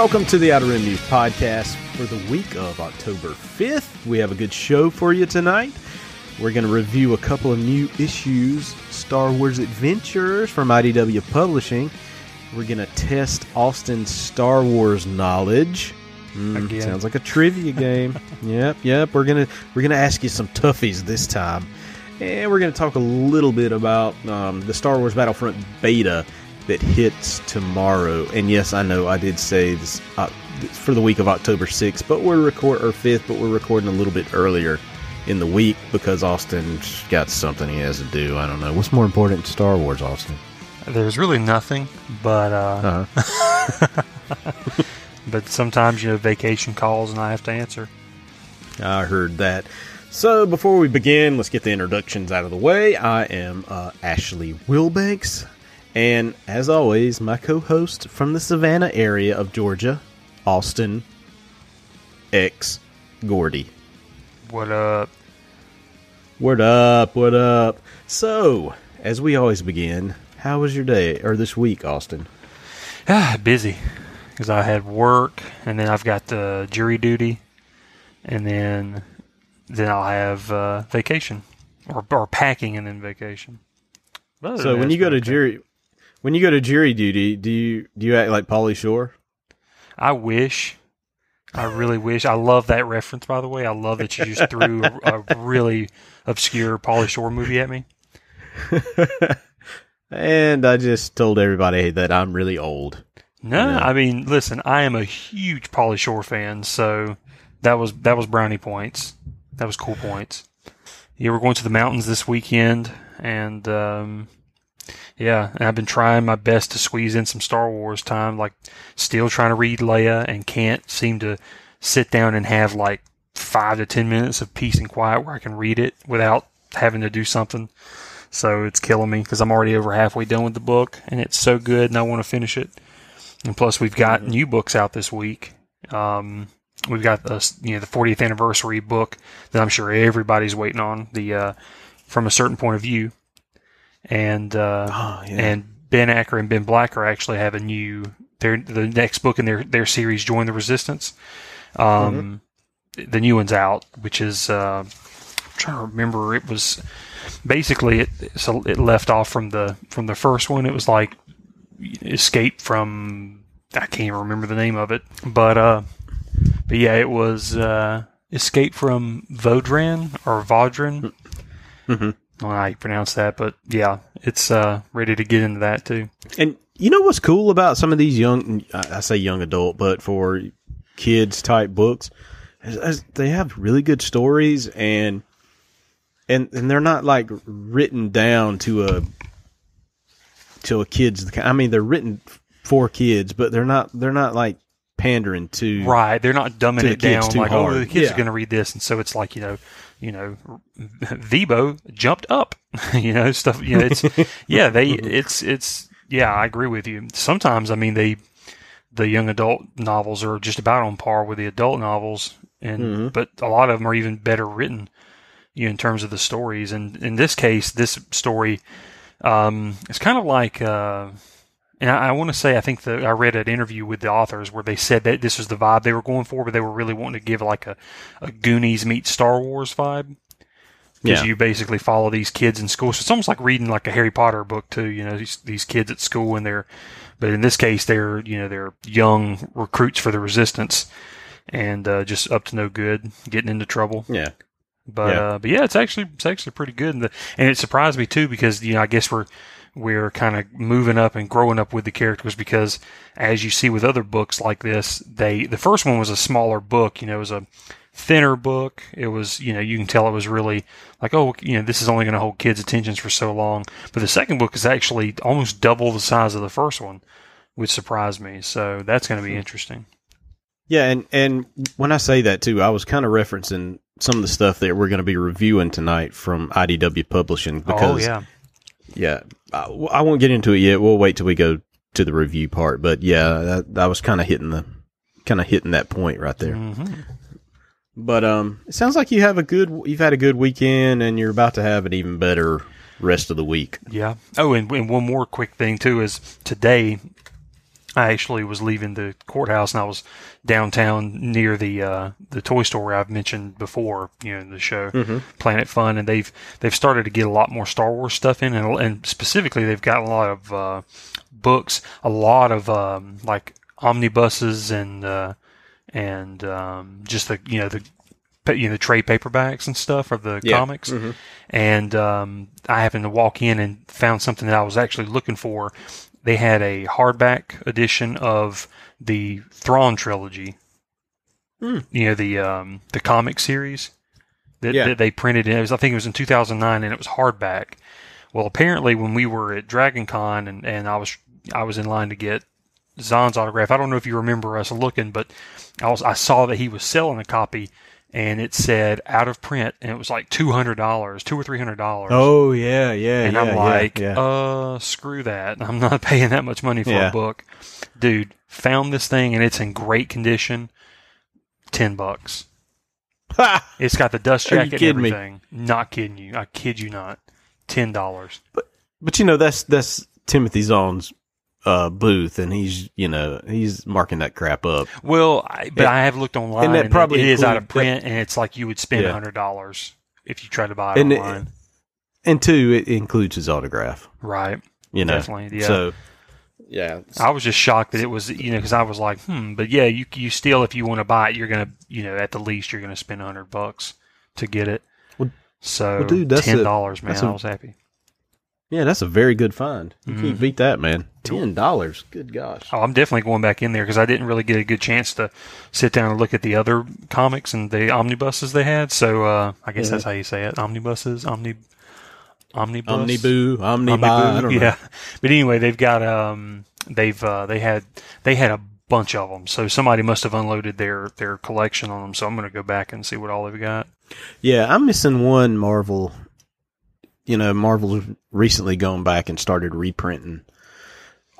Welcome to the Outer Rim News Podcast for the week of October 5th. We have a good show for you tonight. We're going to review a couple of new issues Star Wars Adventures from IDW Publishing. We're going to test Austin's Star Wars knowledge. Mm, sounds like a trivia game. yep, yep. We're gonna we're gonna ask you some toughies this time, and we're gonna talk a little bit about um, the Star Wars Battlefront beta that hits tomorrow. And yes, I know I did say this uh, for the week of October sixth, but we're record or fifth, but we're recording a little bit earlier in the week because Austin's got something he has to do. I don't know what's more important to Star Wars, Austin. There's really nothing, but uh, Uh-huh. but sometimes you know vacation calls and I have to answer. I heard that. So before we begin, let's get the introductions out of the way. I am uh, Ashley Wilbanks, and as always, my co-host from the Savannah area of Georgia, Austin X Gordy. What up? What up? What up? So, as we always begin, how was your day or this week, Austin? Ah, busy because I had work and then I've got uh, jury duty, and then then I'll have uh, vacation or or packing and then vacation. So when you go to okay. jury, when you go to jury duty, do you do you act like Pauly Shore? I wish. I really wish. I love that reference, by the way. I love that you just threw a, a really obscure Pauly Shore movie at me. And I just told everybody that I'm really old. No, Yeah. I mean, listen, I am a huge Pauly Shore fan, so that was that was brownie points. That was cool points. Yeah, we're going to the mountains this weekend, and um, yeah, and I've been trying my best to squeeze in some Star Wars time. Like, still trying to read Leia, and can't seem to sit down and have like five to ten minutes of peace and quiet where I can read it without having to do something. So it's killing me because I'm already over halfway done with the book, and it's so good, and I want to finish it. And plus, we've got new books out this week. Um, we've got the you know the 40th anniversary book that I'm sure everybody's waiting on. The uh, from a certain point of view, and uh, Oh, yeah. and Ben Acker and Ben Blacker actually have a new their the next book in their their series, Join the Resistance. Um, The new one's out, which is uh, I'm trying to remember. It was basically it so it left off from the from the first one. It was like escape from I can't even remember the name of it, but uh, but yeah, it was uh, escape from Vodran or Vodran. Mhm. I don't know how you pronounce that, but yeah, it's uh, ready to get into that too. And you know what's cool about some of these young, I say young adult, but for kids type books, is, is they have really good stories and and and they're not like written down to a to a kid's. I mean, they're written for kids, but they're not they're not like pandering to Right, they're not dumbing it down like, oh, the kids Yeah. are going to read this, and so it's like you know, you know, Vibo jumped up, you know, stuff. You know, it's yeah, they, it's, it's, yeah, I agree with you. Sometimes, I mean, they, the young adult novels are just about on par with the adult novels, and Mhm. but a lot of them are even better written, you know, in terms of the stories. And in this case, this story, um, it's kind of like. Uh, and I, I want to say, I think that I read an interview with the authors where they said that this was the vibe they were going for, but they were really wanting to give like a, a Goonies meet Star Wars vibe. Because Yeah. you basically follow these kids in school. So it's almost like reading like a Harry Potter book too. You know, these, these kids at school and they're, but in this case, they're, you know, they're young recruits for the resistance and, uh, just up to no good, getting into trouble. yeah But Yeah. uh, but yeah, it's actually it's actually pretty good, and, the, and it surprised me too because you know I guess we're we're kind of moving up and growing up with the characters because as you see with other books like this, they the first one was a smaller book, you know, it was a thinner book. It was you know you can tell it was really like oh you know this is only going to hold kids' attentions for so long, but the second book is actually almost double the size of the first one, which surprised me. So that's going to be hmm. interesting. Yeah, and and when I say that too, I was kind of referencing some of the stuff that we're going to be reviewing tonight from IDW Publishing oh, because oh yeah. Yeah, I, I won't get into it yet. We'll wait till we go to the review part. But yeah, that, I was kind of hitting the kind of hitting that point right there. hmm But um, it sounds like you have a good you've had a good weekend and you're about to have an even better rest of the week. Yeah. Oh, and, and one more quick thing too is today I actually was leaving the courthouse and I was downtown near the uh, the toy store I've mentioned before, you know, in the show Mm-hmm. Planet Fun, and they've they've started to get a lot more Star Wars stuff in, and, and specifically they've got a lot of uh, books, a lot of um, like omnibuses and uh, and um, just the you know the you know the trade paperbacks and stuff of the Yeah. comics. Mhm. And um, I happened to walk in and found something that I was actually looking for. They had a hardback edition of the Thrawn trilogy. Hmm. You know the um, the comic series that, Yeah. that they printed. In. It was I think it was in 2009, and it was hardback. Well, apparently, when we were at Dragon Con and, and I was I was in line to get Zahn's autograph. I don't know if you remember us looking, but I was I saw that he was selling a copy, and it said out of print, and it was like two hundred dollars, two or three hundred dollars. Oh yeah, yeah, and yeah, I'm like, yeah. uh, screw that. I'm not paying that much money for Yeah. a book, dude. Found this thing and it's in great condition. Ten bucks. It's got the dust jacket and kidding me? Not kidding you. I kid you not. Ten dollars. But but you know that's that's Timothy Zahn's uh, booth, and he's you know he's marking that crap up. Well, I, but And- I have looked online, and and, that probably it is out of include- print, and it's like you would spend Yeah. hundred dollars if you try to buy it And it- online. And two, it includes his autograph. right? You know, Definitely. Yeah. So yeah, I was just shocked that it was, you know, because I was like, hmm, but yeah, you you still, if you want to buy it, you're gonna, you know, at the least, you're gonna spend a hundred bucks to get it. Well- so, well, dude, that's ten dollars, man. that's a- I was happy. yeah, that's a very good find. You Mhm. can't beat that, man. Ten dollars. Good gosh. Oh, I'm definitely going back in there because I didn't really get a good chance to sit down and look at the other comics and the omnibuses they had. So, uh, I guess Yeah. that's how you say it: omnibuses, omni, omnibus, Omniboo, Omnibuy. Omnibu, I don't know. yeah. But anyway, they've got um they've uh, they had they had a bunch of them. So somebody must have unloaded their their collection on them. So I'm going to go back and see what all they've got. Yeah, I'm missing one Marvel. You know, Marvel's recently gone back and started reprinting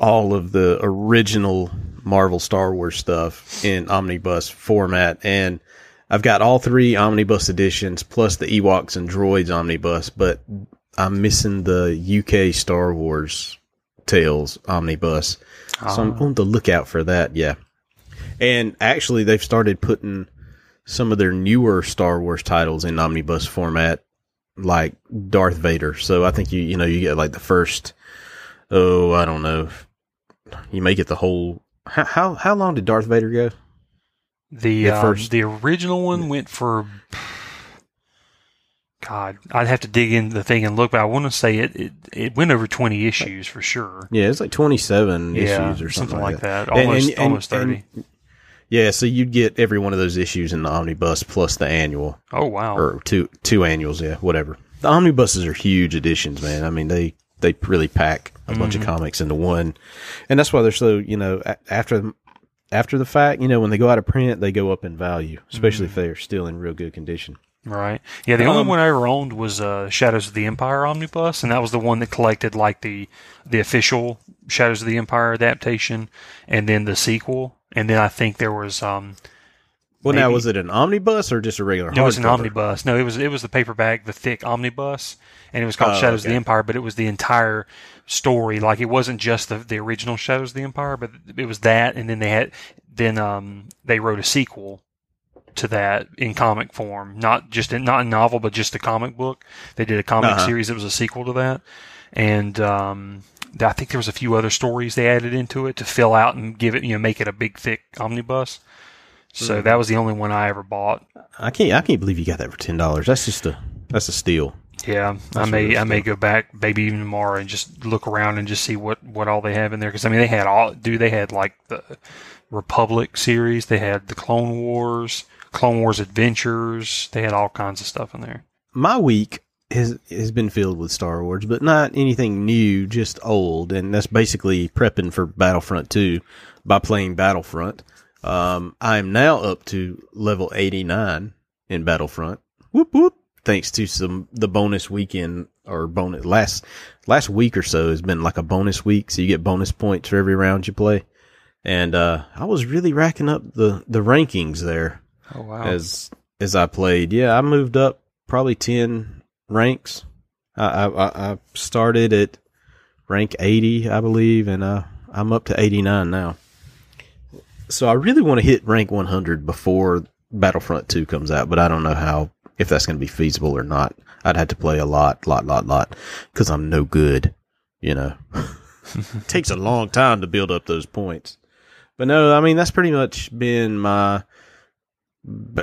all of the original Marvel Star Wars stuff in omnibus format, and I've got all three omnibus editions plus the Ewoks and Droids omnibus, but I'm missing the UK Star Wars Tales omnibus. So I'm Ah. on the lookout for that. Yeah, and actually, they've started putting some of their newer Star Wars titles in omnibus format, like Darth Vader. So I think you you know you get like the first oh I don't know you make it the whole how how, how long did Darth Vader go? The The um, first- the original one went for God, I'd have to dig in the thing and look, but I want to say it, it it went over 20 issues for sure. Yeah, it's like twenty seven Yeah, issues or something, like that. And- and- Almost and- almost and- 30. yeah, so you'd get every one of those issues in the omnibus plus the annual. oh wow. or two two annuals, yeah, whatever. The omnibuses are huge editions, man. I mean, they they really pack a bunch Mm-hmm. of comics into one, and that's why they're so you know after after the fact, you know, when they go out of print, they go up in value, especially Mm-hmm. if they're still in real good condition. Right. Yeah, the only Um, one I ever owned was uh, Shadows of the Empire omnibus, and that was the one that collected like the the official Shadows of the Empire adaptation, and then the sequel, and then I think there was um Well, now was it an omnibus or just a regular? it was an hardcover? omnibus. No, it was it was the paperback, the thick omnibus, and it was called Oh, Shadows of the Empire, but it was the entire story. Like it wasn't just the the original Shadows of the Empire, but it was that, and then they had then um they wrote a sequel to that in comic form, not just in, not a novel, but just a comic book. They did a comic Uh-huh. series that was a sequel to that, and um, I think there was a few other stories they added into it to fill out and give it, you know, make it a big thick omnibus. So Mm-hmm. that was the only one I ever bought. I can't I can't believe you got that for ten dollars. That's just a that's a steal. Yeah, I may I may go back maybe even tomorrow and just look around and just see what what all they have in there because I mean they had all do they had like the Republic series they had the Clone Wars Clone Wars Adventures they had all kinds of stuff in there. my week has has been filled with Star Wars, but not anything new, just old, and that's basically prepping for Battlefront 2 by playing Battlefront. Um, I am now up to level 89 in Battlefront. Whoop whoop. Thanks to some the bonus weekend or bonus last last week or so has been like a bonus week, so you get bonus points for every round you play. And uh, I was really racking up the the rankings there Oh wow! as as I played. Yeah, I moved up probably ten ranks. I I, I I started at rank eighty, I believe, and uh, I'm up to eighty nine now. So I really want to hit rank 100 before Battlefront 2 comes out, but I don't know how if that's going to be feasible or not. I'd have to play a lot, lot, lot, lot, because I'm no good. You know, takes a long time to build up those points. But no, I mean that's pretty much been my,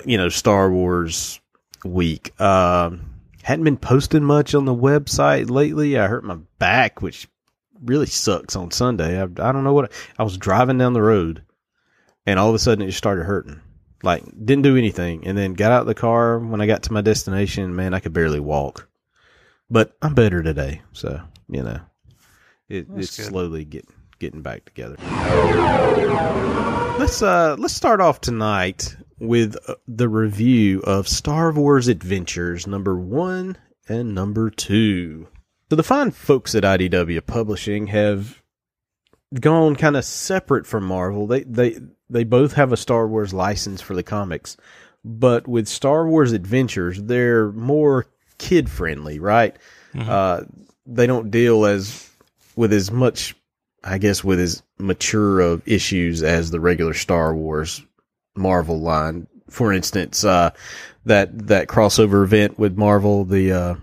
you know, Star Wars week. Um, hadn't been posting much on the website lately. I hurt my back, which really sucks on Sunday. I, I don't know what I was driving down the road, and all of a sudden it just started hurting. Like didn't do anything, and then got out of the car when I got to my destination. Man, I could barely walk, but I'm better today. So you know, it, That's it's good. slowly getting getting back together. Let's uh let's start off tonight with uh, the review of Star Wars Adventures number 1 and number 2. So the fine folks at IDW Publishing have gone kind of separate from Marvel. They they they both have a Star Wars license for the comics, but with Star Wars Adventures, they're more kid friendly, right? Mhm. Uh, they don't deal as with as much, I guess, with as mature of issues as the regular Star Wars Marvel line. For instance, uh, that that crossover event with Marvel, the uh,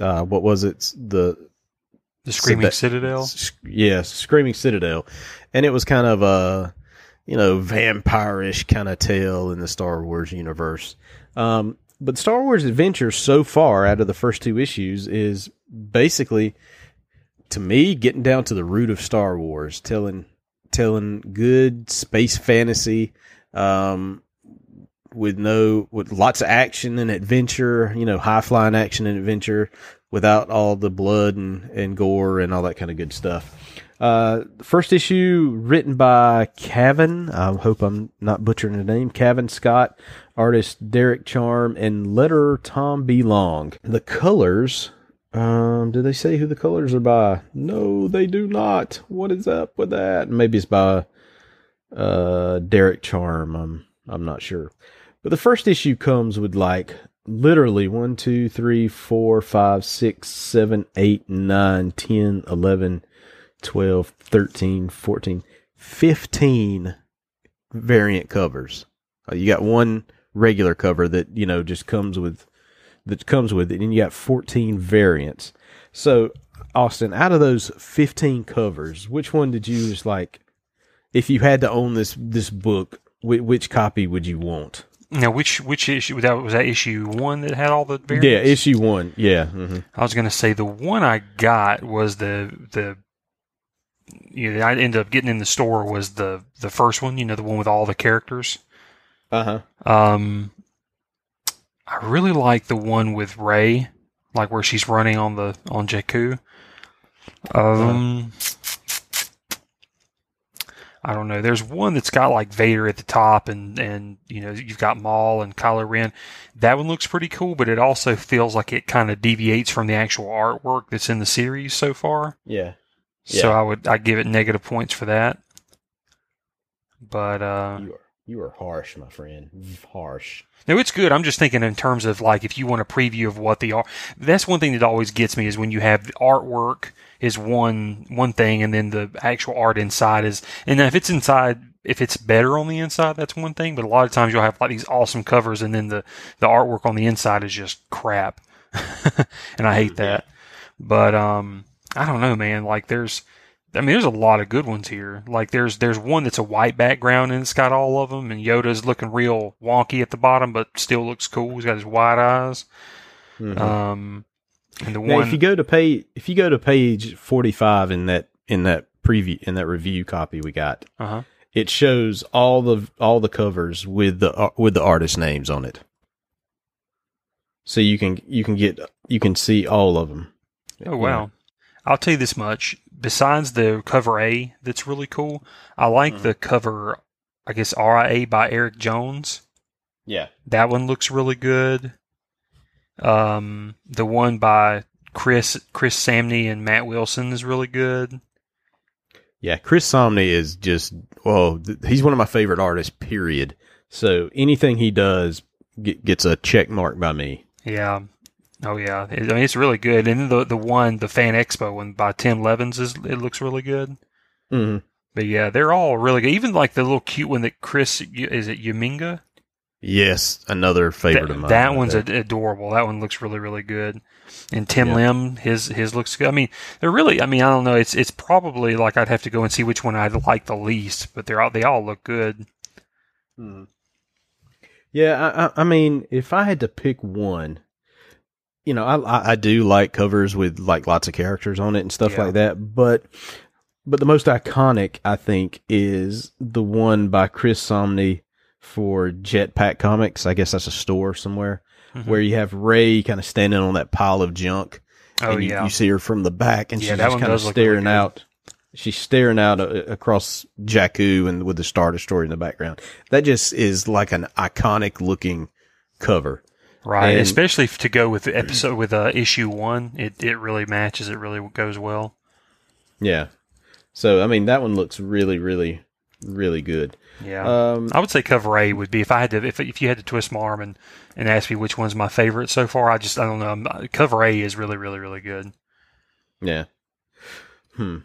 uh, what was it? The The Screaming that- Citadel. Yes, Screaming Citadel, and it was kind of a you know vampire-ish kind of tale in the Star Wars universe. Um, but Star Wars Adventures so far out of the first two issues is basically to me getting down to the root of Star Wars, telling telling good space fantasy um, with no with lots of action and adventure, you know, high flying action and adventure without all the blood and, and gore and all that kind of good stuff. Uh, first issue written by Cavan. I hope I'm not butchering the name. Cavan Scott, artist Derek Charm, and letterer Tom B. Long. The colors. Um, do they say who the colors are by? No, they do not. What is up with that? Maybe it's by uh Derek Charm. I'm I'm not sure. But the first issue comes with like literally 1, 2, 3, 4, 5, 6, 7, 8, 9, 10, 11, 12, 13, 14, 15 variant covers. Uh, you got one regular cover that, you know, just comes with that comes with it and you got 14 variants. So, Austin, out of those 15 covers, which one did you just like if you had to own this this book, which, which copy would you want? Now, which which issue that was that issue one that had all the variants? Yeah, issue 1. Yeah. hmm I was going to say the one I got was the the you know, I ended up getting in the store was the the first one. You know, the one with all the characters. Uh-huh. Um, I really like the one with Rey, like where she's running on the on Jakku. Um, I don't know. There's one that's got like Vader at the top, and and you know you've got Maul and Kylo Ren. That one looks pretty cool, but it also feels like it kind of deviates from the actual artwork that's in the series so far. Yeah. So Yeah. I would I give it negative points for that. But uh, You are you are harsh, my friend. Harsh. No, it's good. I'm just thinking in terms of like if you want a preview of what the art. That's one thing that always gets me is when you have artwork is one one thing and then the actual art inside is and if it's inside if it's better on the inside that's one thing but a lot of times you'll have like these awesome covers and then the the artwork on the inside is just crap and I hate that but um I don't know man like there's I mean, there's a lot of good ones here. Like there's there's one that's a white background and it's got all of them, and Yoda's looking real wonky at the bottom, but still looks cool. He's got his white eyes. Mhm. Um, and the now, one if you go to page if you go to page 45 in that in that preview in that review copy we got, uh-huh. it shows all the all the covers with the uh, with the artist names on it. So you can you can get you can see all of them. Oh wow. I'll tell you this much. Besides the cover A that's really cool, I like Mhm. the cover I guess RIA by Eric Jones. Yeah. That one looks really good. Um the one by Chris Chris Samnee and Matt Wilson is really good. Yeah, Chris Samnee is just well, th- he's one of my favorite artists. Period. So anything he does get, gets a check mark by me. Yeah. Oh yeah. It, I mean, it's really good. And the the one, the Fan Expo one by Tim Levins is it looks really good. Mm-hmm. But yeah, they're all really good. Even like the little cute one that Chris is it Uminga? Yes, another favorite that, of mine. That one's there. ad- adorable. That one looks really really good. And Tim Yeah. Lim, his his looks good. I mean, they're really. I mean, I don't know. It's it's probably like I'd have to go and see which one I like the least. But they're all they all look good. Hmm. Yeah, I, I, I mean, if I had to pick one, you know, I, I I do like covers with like lots of characters on it and stuff Yeah. like that, but but the most iconic I think is the one by Chris Samnee for Jetpack Comics. I guess that's a store somewhere Mhm. where you have Rey kind of standing on that pile of junk, Oh and you, yeah, you see her from the back, and Yeah, she's just kind of really staring out. She's staring out uh, across Jakku and with the Star Destroyer in the background. That just is like an iconic looking cover. right. and- Especially to go with the episode with uh, issue one, it it really matches. It really goes well. Yeah. So I mean that one looks really, really, really good. Yeah. Um, I would say cover A would be if I had to if if you had to twist my arm and, and ask me which one's my favorite so far. I just I don't know. Cover A is really really really good. yeah. Hmm.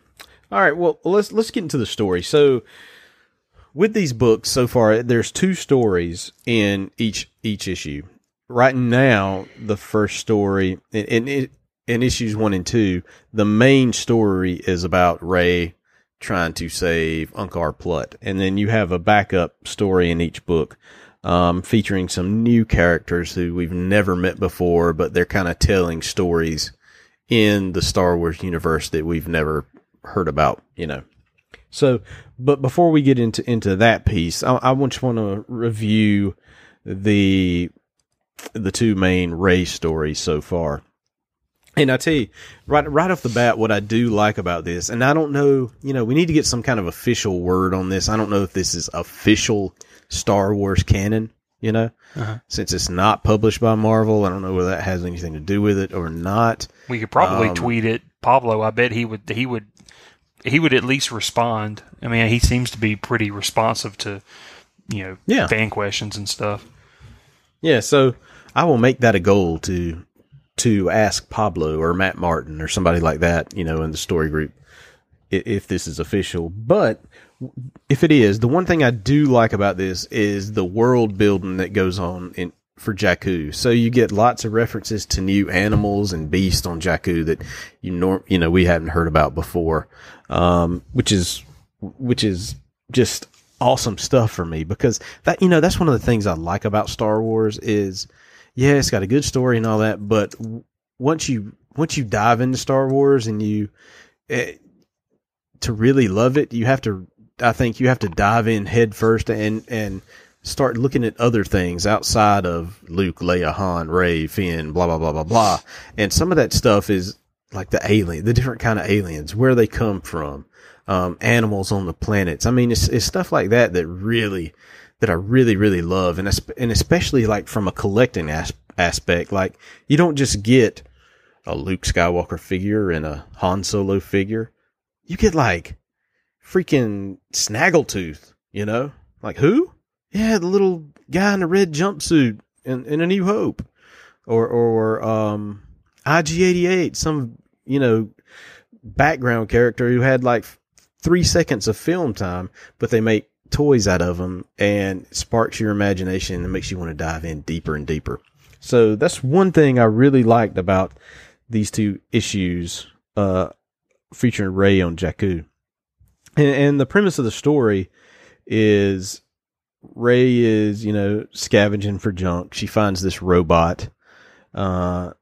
All right. Well, let's let's get into the story. So, with these books so far, there's two stories in each each issue. Right now, the first story in in, in issues one and two, the main story is about Rey trying to save Unkar Plutt, and then you have a backup story in each book. Um, featuring some new characters who we've never met before, but they're kind of telling stories in the Star Wars universe that we've never heard about, you know. So, but before we get into into that piece, I, I just want to review the the two main Rey stories so far. And I tell you, right right off the bat, what I do like about this, and I don't know, you know, we need to get some kind of official word on this. I don't know if this is official Star Wars canon, you know, Uh-huh. since it's not published by Marvel. I don't know whether that has anything to do with it or not. We could probably Um, tweet it, Pablo. I bet he would. He would. He would at least respond. I mean, he seems to be pretty responsive to, you know, Yeah. fan questions and stuff. Yeah, so I will make that a goal to to ask Pablo or Matt Martin or somebody like that, you know, in the story group, if this is official. But if it is, the one thing I do like about this is the world building that goes on in for Jakku. So you get lots of references to new animals and beasts on Jakku that you you know, we hadn't heard about before, um, which is which is just awesome stuff for me because that you know that's one of the things I like about Star Wars is yeah it's got a good story and all that but once you once you dive into Star Wars and you eh, to really love it you have to I think you have to dive in head first and and start looking at other things outside of Luke, Leia, Han, Rey, Finn, blah blah blah blah blah and some of that stuff is like the alien the different kind of aliens where they come from um, animals on the planets. I mean, it's, it's stuff like that that really, that I really, really love. And, and especially like from a collecting as- aspect, like you don't just get a Luke Skywalker figure and a Han Solo figure. You get like freaking Snaggletooth, you know? Like who? Yeah, the little guy in the red jumpsuit in, in A New Hope. Or, or, um, IG-88, some, you know, background character who had like three seconds of film time, but they make toys out of them and sparks your imagination and makes you want to dive in deeper and deeper. So that's one thing I really liked about these two issues, uh, featuring Rey on Jakku. And, and the premise of the story is Rey is, you know, scavenging for junk. She finds this robot, uh,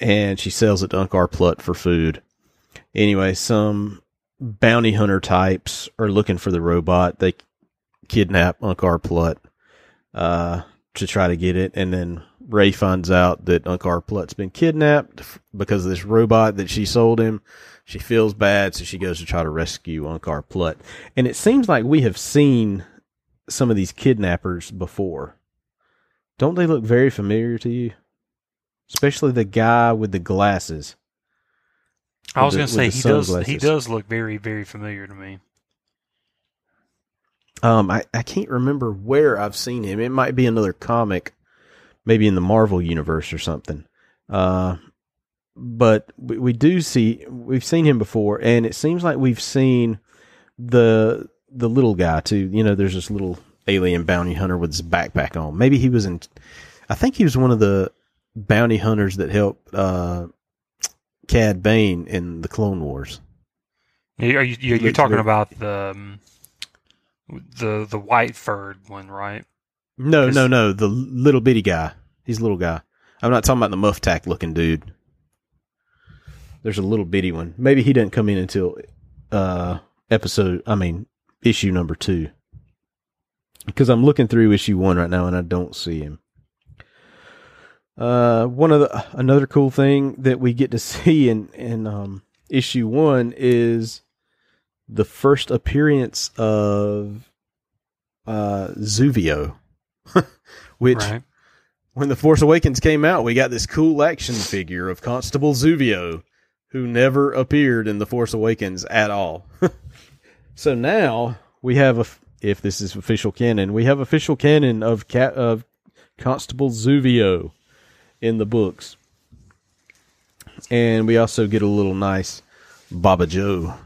and she sells it to Unkar Plutt for food. Anyway, some bounty hunter types are looking for the robot. They kidnap Unkar Plutt uh, to try to get it, and then Rey finds out that Unkar Plutt's been kidnapped because of this robot that she sold him. She feels bad, so she goes to try to rescue Unkar Plutt. And it seems like we have seen some of these kidnappers before. Don't they look very familiar to you? Especially the guy with the glasses. I was going to say he does. He does look very very familiar to me. Um, I, I can't remember where I've seen him. It might be another comic, maybe in the Marvel universe or something. Uh, but we, we do see we've seen him before, and it seems like we've seen the the little guy too. You know, there's this little alien bounty hunter with his backpack on. Maybe he was in. I think he was one of the bounty hunters that helped uh, Cad Bane in the Clone Wars. Are you, you you're talking about the um, the the white furred one, right? No, no, no. The little bitty guy. He's a little guy. I'm not talking about the Muftak looking dude. There's a little bitty one. Maybe he didn't come in until uh episode. I mean, issue number two. Because I'm looking through issue one right now and I don't see him. Uh, one of the another cool thing that we get to see in in um issue one is the first appearance of uh Zuvio, which right. when the Force Awakens came out, we got this cool action figure of Constable Zuvio, who never appeared in the Force Awakens at all. so now we have a, if this is official canon, we have official canon of cat of Constable Zuvio in the books, and we also get a little nice Bobbajo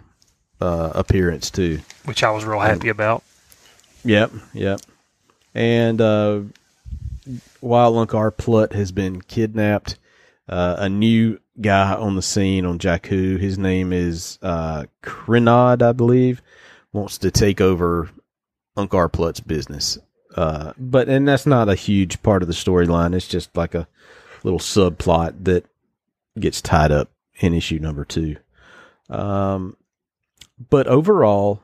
uh, appearance too. Which I was real happy about. Yep, yep. And uh, while Unkar Plutt has been kidnapped, uh, a new guy on the scene on Jakku, his name is uh, Krenod, I believe, wants to take over Unkar Plutt's business. Uh, but and that's not a huge part of the storyline. It's just like a little subplot that gets tied up in issue number two. Um, but overall,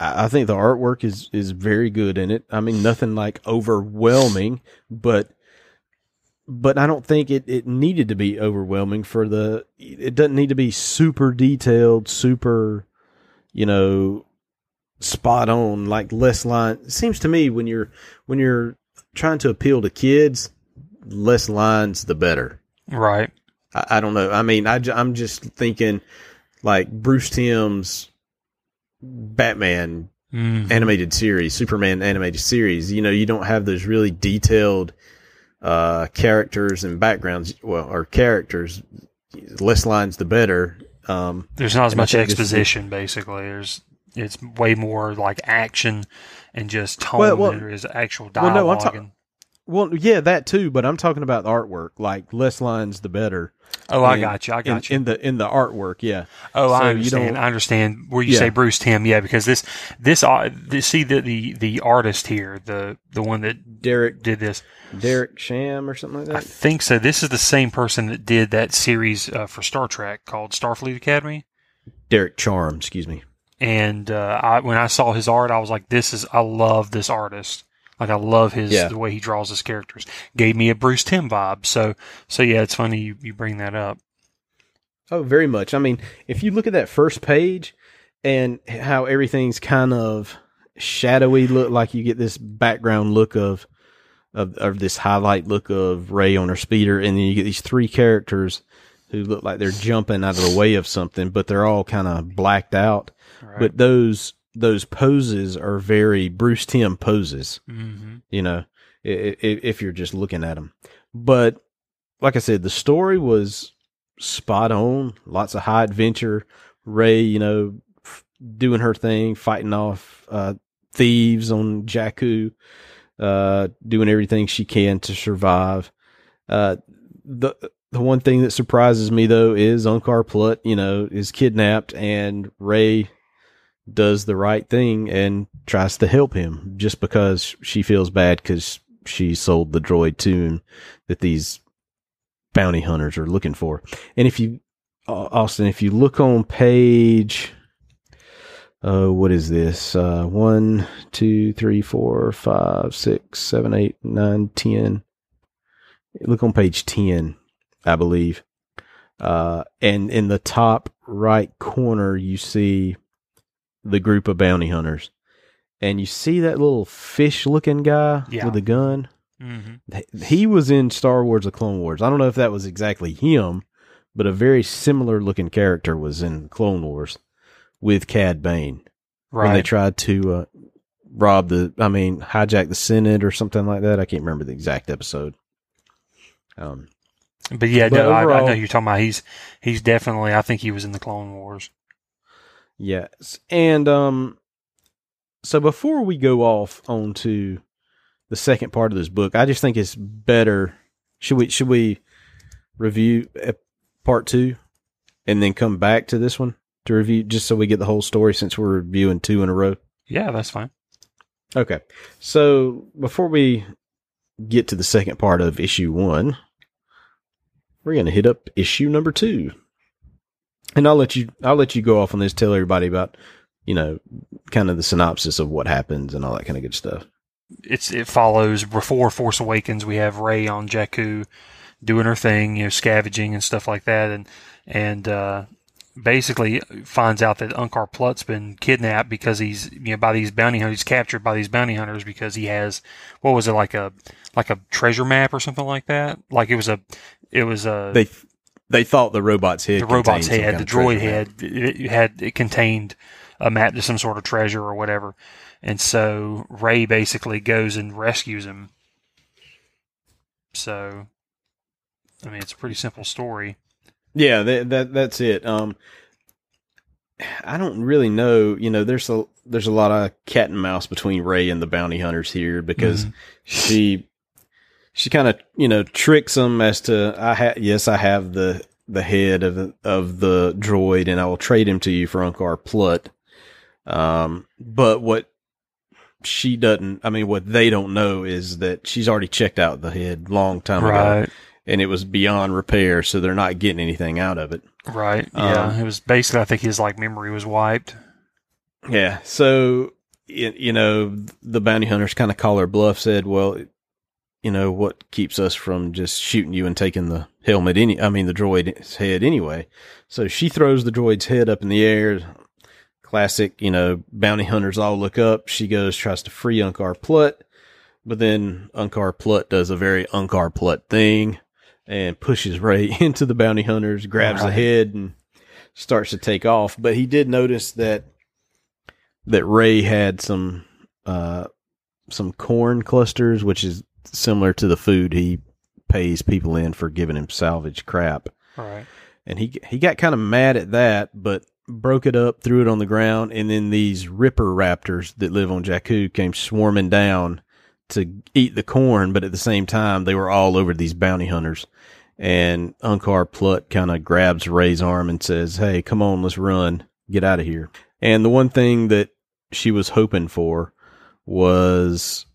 I think the artwork is is very good in it. I mean, nothing like overwhelming, but but I don't think it it needed to be overwhelming for the. It doesn't need to be super detailed, super, you know, spot on like less line. It seems to me when you're when you're trying to appeal to kids, less lines the better. Right. I, I don't know. I mean, I, I, am just thinking like Bruce Timm's Batman Mm. animated series, Superman animated series. You know, you don't have those really detailed uh, characters and backgrounds. Well, or characters. Less lines, the better. Um, There's not as much exposition, basically. There's it's way more like action and just tone Well, well- than there is actual well, no, I'm dialogue. ta- and, well, yeah, that too. But I'm talking about the artwork. Like less lines, the better. Oh, I in- got you. I In, got you. in the in the artwork. Yeah. Oh, So I you understand. don't- I understand where you Yeah. say Bruce Timm. Yeah, because this this uh, this- see the, the the artist here, the the one that Derek did this. Derek Sham or something like that. I think so. This is the same person that did that series uh, for Star Trek called Starfleet Academy. Derek Charm. Excuse me. And uh, I, when I saw his art, I was like, "This is I love this artist. Like I love his Yeah. the way he draws his characters. Gave me a Bruce Timm vibe. So so yeah, it's funny you, you bring that up. Oh, very much. I mean, if you look at that first page and how everything's kind of shadowy look like you get this background look of of, of this highlight look of Rey on her speeder and then you get these three characters who look like they're jumping out of the way of something, but they're all kind of blacked out. Right. But those those poses are very Bruce Timm poses hmm you know, if you're just looking at them. But like I said, the story was spot on. Lots of high adventure. Rey, you know, f- doing her thing, fighting off uh, thieves on Jakku, uh, doing everything she can to survive. Uh, the the one thing that surprises me though is Unkar Plutt, you know, is kidnapped and Rey does the right thing and tries to help him just because she feels bad because she sold the droid to him that these bounty hunters are looking for. And if you, Austin, if you look on page, uh, what is this? Uh, one, two, three, four, five, six, seven, eight, nine, ten. Look on page 10, I believe. Uh, and in the top right corner, you see the group of bounty hunters. And you see that little fish looking guy Yeah. with a gun? hmm He was in Star Wars The Clone Wars. I don't know if that was exactly him, but a very similar looking character was in Clone Wars with Cad Bane right. when they tried to uh, rob the, I mean, hijack the Senate or something like that. I can't remember the exact episode. Um, But yeah, But no, I, I know you're talking about. He's he's definitely. I think he was in the Clone Wars. Yes, and um, so before we go off onto the second part of this book, I just think it's better. Should we should we review uh, part two and then come back to this one to review just so we get the whole story since we're reviewing two in a row? Yeah, that's fine. Okay. So before we get to the second part of issue one, we're gonna hit up issue number two. And I'll let you I'll let you go off on this, tell everybody about, you know, kind of the synopsis of what happens and all that kind of good stuff. It's it follows before Force Awakens. We have Rey on Jakku doing her thing, you know, scavenging and stuff like that, and and uh, basically finds out that Unkar Plutt's been kidnapped because he's you know by these bounty hunters, he's captured by these bounty hunters because he has what was it like a like a treasure map or something like that? Like it was a it was a They they thought the robot's head the robot's head, the droid head, it, it had it contained a map to some sort of treasure or whatever, and so Rey basically goes and rescues him. So, I mean, it's a pretty simple story. Yeah, that, that that's it. Um, I don't really know. You know, there's a there's a lot of cat and mouse between Rey and the bounty hunters here because Mhm. she she kind of you know tricks them as to I ha- yes I have the the head of the, of the droid and I will trade him to you for Unkar Plutt. Um, but what she doesn't, I mean, what they don't know is that she's already checked out the head long time ago, and it was beyond repair, so they're not getting anything out of it. right, yeah. Um, it was basically, I think his like memory was wiped. Yeah. So, you know, the bounty hunters kind of call her bluff, said, well, you know, what keeps us from just shooting you and taking the helmet any, I mean, the droid's head anyway. So she throws the droid's head up in the air. Classic, you know, bounty hunters all look up. She goes, tries to free Unkar Plutt, but then Unkar Plutt does a very Unkar Plutt thing and pushes Rey into the bounty hunters, grabs the head and starts to take off. But he did notice that that Rey had some uh some corn clusters, which is similar to the food he pays people in for giving him salvage crap. Right, And he he got kind of mad at that, but broke it up, threw it on the ground, and then these ripper raptors that live on Jakku came swarming down to eat the corn, but at the same time they were all over these bounty hunters. And Unkar Plutt kind of grabs Rey's arm and says, Hey, come on, let's run. Get out of here. And the one thing that she was hoping for was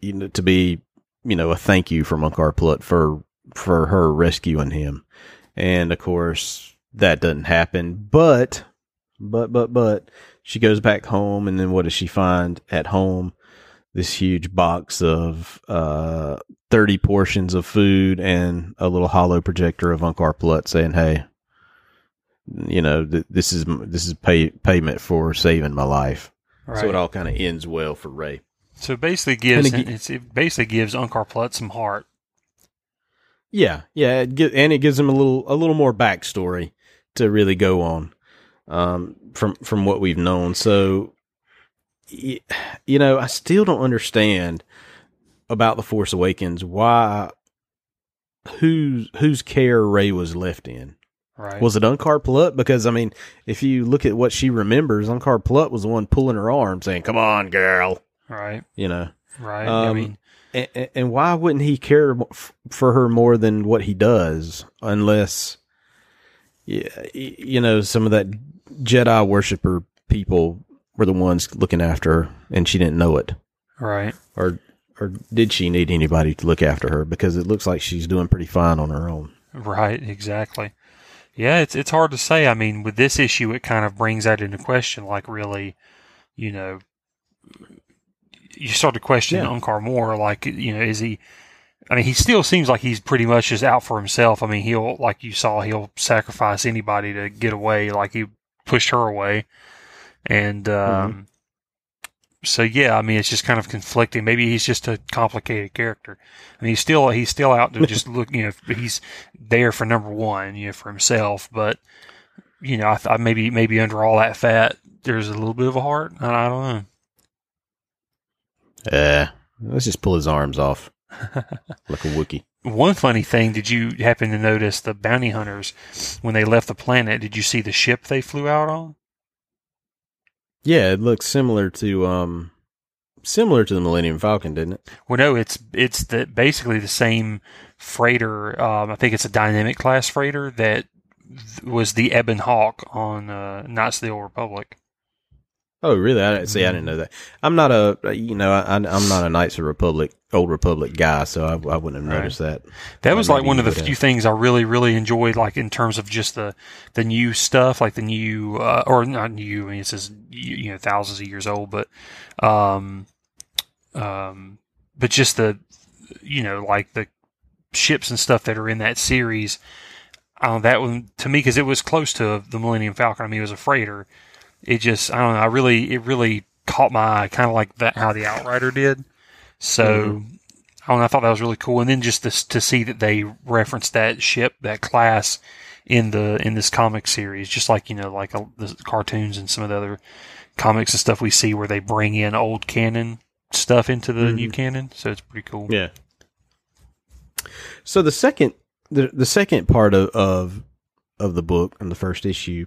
you know to be you know a thank you from Unkar Plutt for for her rescuing him. And of course that doesn't happen. But but but but she goes back home and then what does she find at home? This huge box of uh 30 portions of food and a little holo projector of Unkar Plutt saying, "Hey, you know, th- this is this is pay, payment for saving my life." right. So it all kind of ends well for Rey. So it basically gives And ag- it basically gives Unkar Plutt some heart. Yeah, yeah, it and it gives him a little a little more backstory to really go on um, from from what we've known. So, you know, I still don't understand about the Force Awakens why whose whose care Rey was left in. Right. Was it Unkar Plutt? Because I mean, if you look at what she remembers, Unkar Plutt was the one pulling her arm, saying, "Come on, girl," right. you know. Right. I Um, mean, And, and why wouldn't he care f- for her more than what he does? Unless, yeah, you know, some of that Jedi worshiper people were the ones looking after her, and she didn't know it. right. Or, or did she need anybody to look after her? Because it looks like she's doing pretty fine on her own. Right, exactly. Yeah, it's it's hard to say. I mean, with this issue, it kind of brings that into question. Like, really, you know, you start to question Yeah. Unkar more. Like, you know, is he? I mean, he still seems like he's pretty much just out for himself. I mean, he'll like you saw, he'll sacrifice anybody to get away. Like he pushed her away, and um, so yeah. I mean, it's just kind of conflicting. Maybe he's just a complicated character. I mean, he's still he's still out to just look. You know, he's there for number one. You know, for himself. But you know, I, I maybe maybe under all that fat, there's a little bit of a heart. I don't know. Uh, let's just pull his arms off like a Wookiee. One funny thing, did you happen to notice the bounty hunters when they left the planet? Did you see the ship they flew out on? Yeah, it looks similar to um similar to the Millennium Falcon, didn't it? Well, no, it's it's the basically the same freighter. Um, I think it's a dynamic class freighter that th- was the Ebon Hawk on uh, Knights of the Old Republic. Oh, really? I see. I didn't know that. I'm not a you know I, I'm not a Knights of Republic Old Republic guy, so I, I wouldn't have Right. noticed that. That was like one of the few have. things I really, really enjoyed, like in terms of just the the new stuff, like the new uh, or not new. I mean, is you you know thousands of years old, but um, um, but just the you know like the ships and stuff that are in that series. Uh, that one to me because it was close to the Millennium Falcon. I mean, it was a freighter. It just I don't know. I really it really caught my eye, kind of like that how the Outrider did. So I don't know, I thought that was really cool. And then just this, to see that they referenced that ship, that class in the in this comic series, just like you know, like uh, the cartoons and some of the other comics and stuff we see where they bring in old canon stuff into the new canon. So it's pretty cool. Yeah. So the second the the second part of of, of the book and the first issue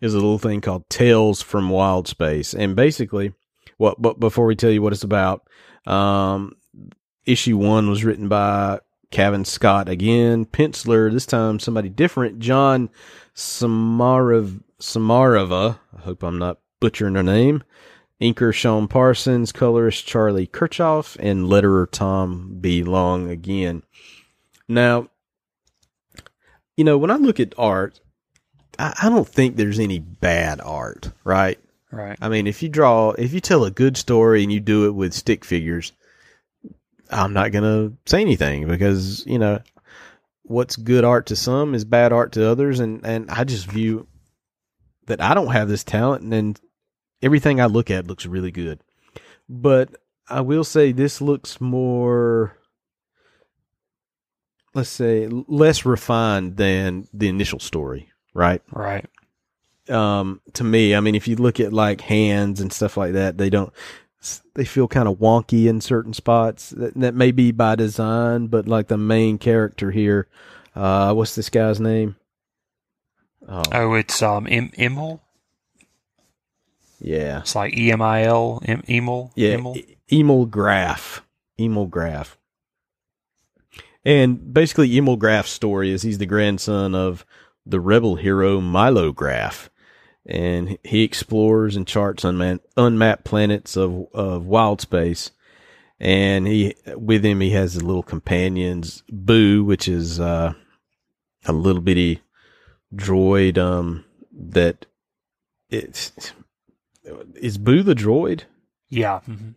is a little thing called Tales from Wild Space, and basically, what but before we tell you what it's about, um, issue one was written by Cavan Scott again, penciler this time somebody different, John Samarav Sommariva. I hope I'm not butchering her name. Inker Sean Parsons, colorist Charlie Kirchoff, and letterer Tom B. Long again. Now, you know, when I look at art, I, I don't think there's any bad art, right? Right. I mean, if you draw, if you tell a good story and you do it with stick figures, I'm not going to say anything because, you know, what's good art to some is bad art to others. And, and I just view that I don't have this talent and then everything I look at looks really good. But I will say this looks more, let's say, less refined than the initial story, right? Right. um to me i mean if you look at like hands and stuff like that they don't they feel kind of wonky in certain spots that, that may be by design but like the main character here uh what's this guy's name oh Oh, it's um em- Emil. yeah It's like E M I L em- Emil. yeah Emil. Emil Graf Emil Graf and basically Emil Graf's story is he's the grandson of the rebel hero Milo Graf and he explores and charts unman- unmapped planets of of wild space. And he with him he has his little companions, Boo, which is uh, a little bitty droid um, that it's is Boo the droid? Yeah. mhm.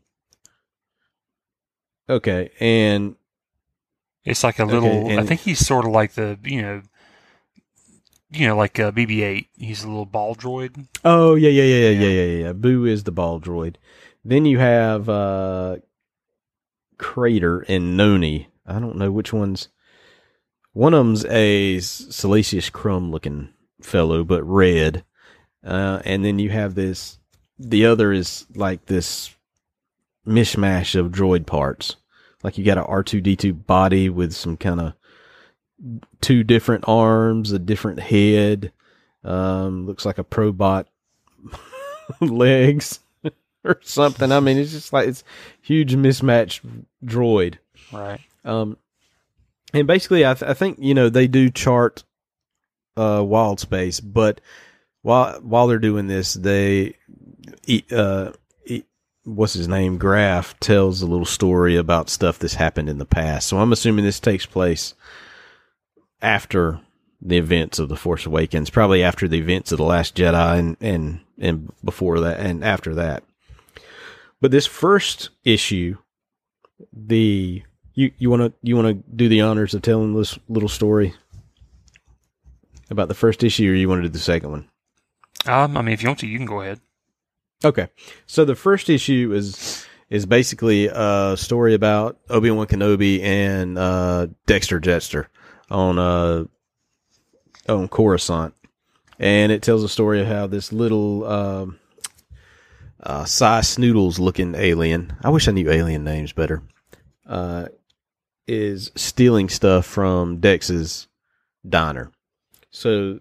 Okay, and It's like a Okay, little. I and- think he's sort of like the you know, you know, like uh, BB-8. He's a little ball droid. oh yeah yeah yeah yeah Yeah. yeah yeah yeah. Boo is the ball droid. Then you have uh, Crater and Noni. I don't know which one's. One of them's a Salacious Crumb looking fellow, but red. Uh, and then you have this. The other is like this mishmash of droid parts. Like you got a R two D two body with some kind of two different arms, a different head. Um, looks like a probot legs or something. I mean, it's just like it's huge mismatched droid. Right. Um, and basically, I, th- I think you know they do chart uh, wild space, but while while they're doing this, they uh, what's his name? Graf tells a little story about stuff that's happened in the past. So I'm assuming this takes place after the events of the Force Awakens, probably after the events of the Last Jedi, and and and before that, and after that. But this first issue, the you you want to you want to do the honors of telling this little story about the first issue, or you want to do the second one? Um. I mean, if you want to, you can go ahead. Okay, so the first issue is is basically a story about Obi Wan Kenobi and uh, Dexter Jetster on uh on Coruscant, and it tells a story of how this little um, uh, Sy Snootles looking alien. I wish I knew alien names better. Uh, is stealing stuff from Dex's diner. So,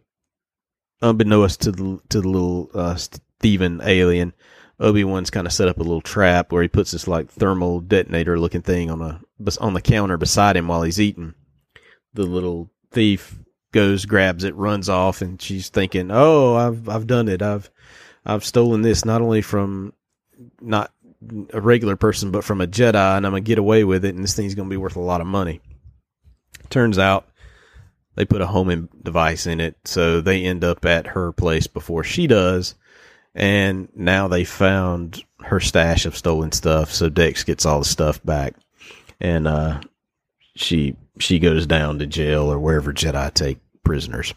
unbeknownst to the to the little uh, alien, Obi Wan's kind of set up a little trap where he puts this like thermal detonator looking thing on a on the counter beside him while he's eating. The little thief goes, grabs it, runs off, and she's thinking, "Oh, I've I've done it. I've I've stolen this not only from not a regular person, but from a Jedi, and I'm gonna get away with it, and this thing's gonna be worth a lot of money." Turns out they put a homing device in it, so they end up at her place before she does, and now they found her stash of stolen stuff. So Dex gets all the stuff back, and uh, she she goes down to jail or wherever Jedi take prisoners.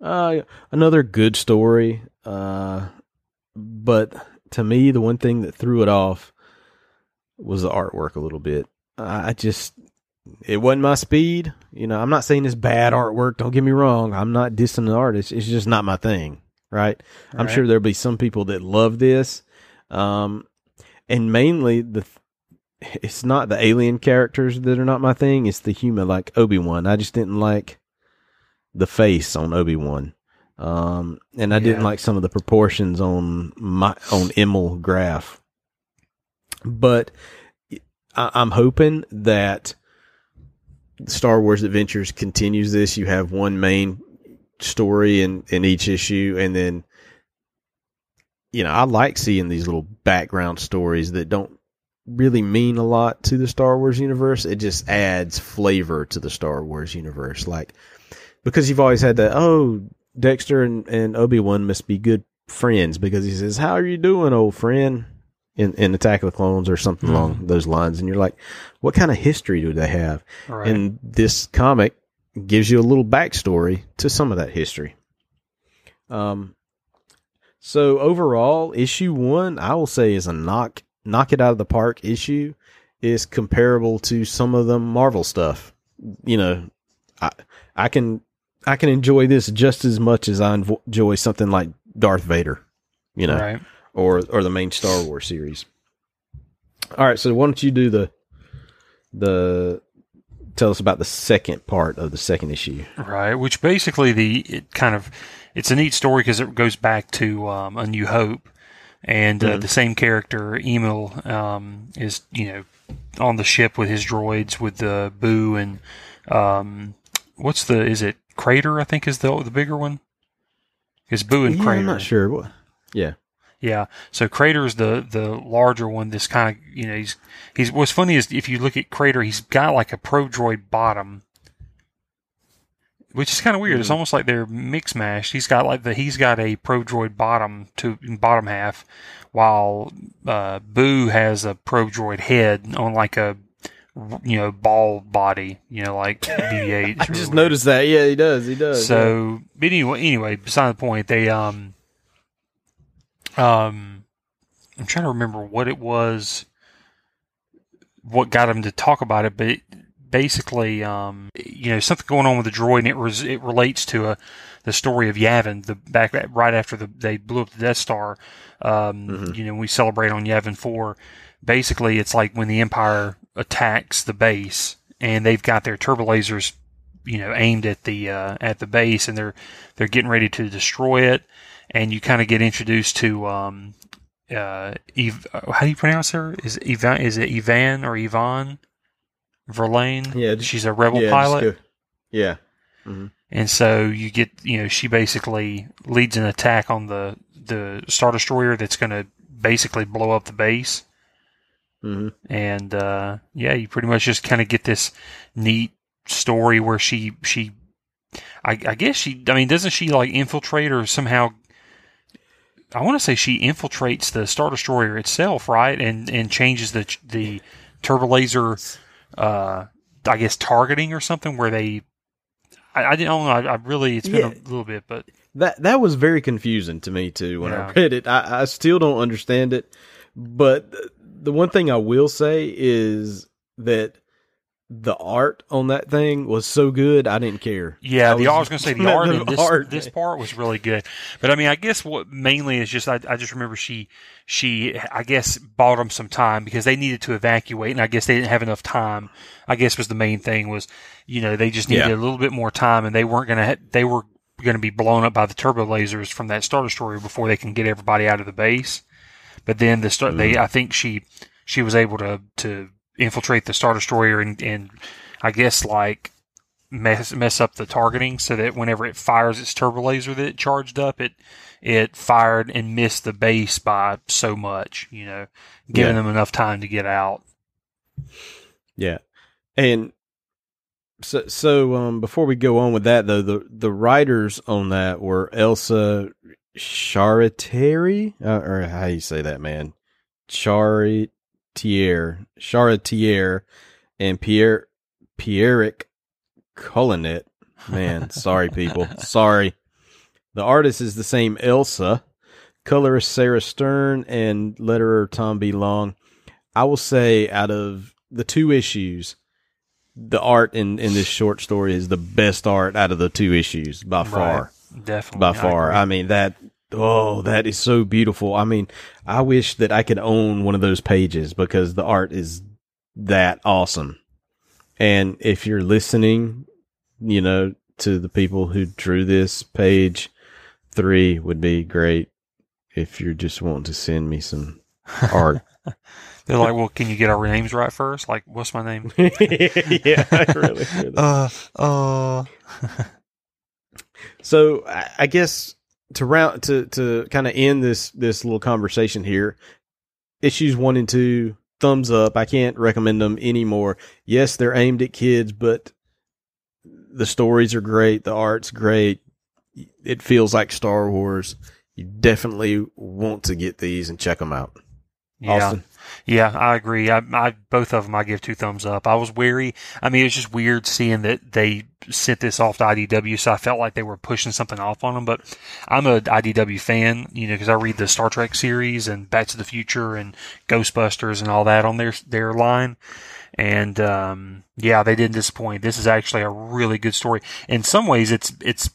Uh, another good story, uh, but to me, the one thing that threw it off was the artwork a little bit. I just it wasn't my speed. You know, I'm not saying it's bad artwork. Don't get me wrong. I'm not dissing the artist. It's just not my thing. Right. right. I'm sure there'll be some people that love this. Um, and mainly the, it's not the alien characters that are not my thing. It's the human, like Obi Wan. I just didn't like the face on Obi Wan. Um, and I yeah. didn't like some of the proportions on my on Emil Graf. But I, I'm hoping that Star Wars Adventures continues this. You have one main story in in each issue, and then you know I like seeing these little background stories that don't really mean a lot to the Star Wars universe. It just adds flavor to the Star Wars universe, like because you've always had that. Oh, Dexter and, and Obi Wan must be good friends because he says, "How are you doing, old friend?" in, in Attack of the Clones or something mm along those lines. And you're like, what kind of history do they have? Right. And this comic gives you a little backstory to some of that history. Um, so overall, issue one, I will say is a knock, knock it out of the park issue is comparable to some of the Marvel stuff. You know, I, I can, I can enjoy this just as much as I enjoy something like Darth Vader, you know, right or or the main Star Wars series. All right, so why don't you do the the tell us about the second part of the second issue? Right, which basically the it kind of it's a neat story because it goes back to um, A New Hope, and uh, mm-hmm. the same character Emil um, is you know on the ship with his droids with the Boo and um, what's the is it Crater I think is the the bigger one. Is Boo and yeah, Crater? I'm not sure. Yeah. Yeah. So Crater's the the larger one. This kind of you know he's he's what's funny is if you look at Crater, he's got like a Pro Droid bottom, which is kind of weird. Mm. It's almost like they're mix mashed. He's got like the he's got a Pro Droid bottom to bottom half, while uh, Boo has a Pro Droid head on like a you know ball body. You know like BB-8. I just noticed that. Yeah, he does. He does. So, yeah. but anyway, anyway, beside the point, they um um, I'm trying to remember what it was, what got him to talk about it, but it, basically, um, you know, something going on with the droid, and it was it relates to a uh, the story of Yavin, the back right after the they blew up the Death Star. Um, mm-hmm. You know, we celebrate on Yavin Four. Basically, it's like when the Empire attacks the base, and they've got their turbo lasers, you know, aimed at the uh, at the base, and they're they're getting ready to destroy it and you kind of get introduced to um, uh, Eve, how do you pronounce her? Is Ivan? Is it Ivan or Yvonne Verlaine? Yeah, she's a rebel yeah, pilot. Yeah. Mm-hmm. And so you get, you know, she basically leads an attack on the the star destroyer that's going to basically blow up the base. Mm-hmm. And uh, yeah, you pretty much just kind of get this neat story where she she, I, I guess she, I mean, doesn't she like infiltrate or somehow I want to say she infiltrates the Star Destroyer itself, right, and and changes the the turbo laser, uh, I guess targeting or something where they. I, I don't know. I, I really it's been yeah. a little bit, but that that was very confusing to me too when yeah. I read it. I, I still don't understand it, but the one thing I will say is that the art on that thing was so good, I didn't care. Yeah, I the was, I was going to say the art this art, this part was really good. But I mean, I guess what mainly is just I, I just remember she she I guess bought them some time because they needed to evacuate, and I guess they didn't have enough time. I guess was the main thing was you know they just needed yeah. a little bit more time, and they weren't going to they were going to be blown up by the turbo lasers from that star destroyer before they can get everybody out of the base. But then the star, they mm. I think she she was able to to infiltrate the star destroyer and and I guess like mess mess up the targeting so that whenever it fires its turbo laser that it charged up, it it fired and missed the base by so much, you know, giving Yeah. them enough time to get out. Yeah, and so so um, before we go on with that though, the the writers on that were Elsa Charretier, uh, or how you say that, man, Charretier, Charretier, and Pierre Pierrick Colinet. Man, sorry people, sorry. The artist is the same Elsa, colorist Sarah Stern, and letterer Tom B. Long. I will say, out of the two issues, the art in, in this short story is the best art out of the two issues by far. Definitely. By far. agree. I, mean, that, oh, that is so beautiful. I mean, I wish that I could own one of those pages because the art is that awesome. And if you're listening, you know, to the people who drew this page, three would be great if you're just wanting to send me some art. They're like, well, can you get our names right first? Like, what's my name? yeah, I really, really. Uh, uh. So I, I guess to round to to kind of end this this little conversation here, issues one and two, thumbs up. I can't recommend them anymore. Yes, they're aimed at kids, but the stories are great. The art's great. It feels like Star Wars. You definitely want to get these and check them out. Yeah. Austin. Yeah, I agree. I, I both of them I give two thumbs up. I was wary. I mean, it's just weird seeing that they sent this off to IDW, so I felt like they were pushing something off on them. But I'm a IDW fan, you know, because I read the Star Trek series and Back to the Future and Ghostbusters and all that on their their line. And um, yeah, they didn't disappoint. This is actually a really good story. In some ways, it's it's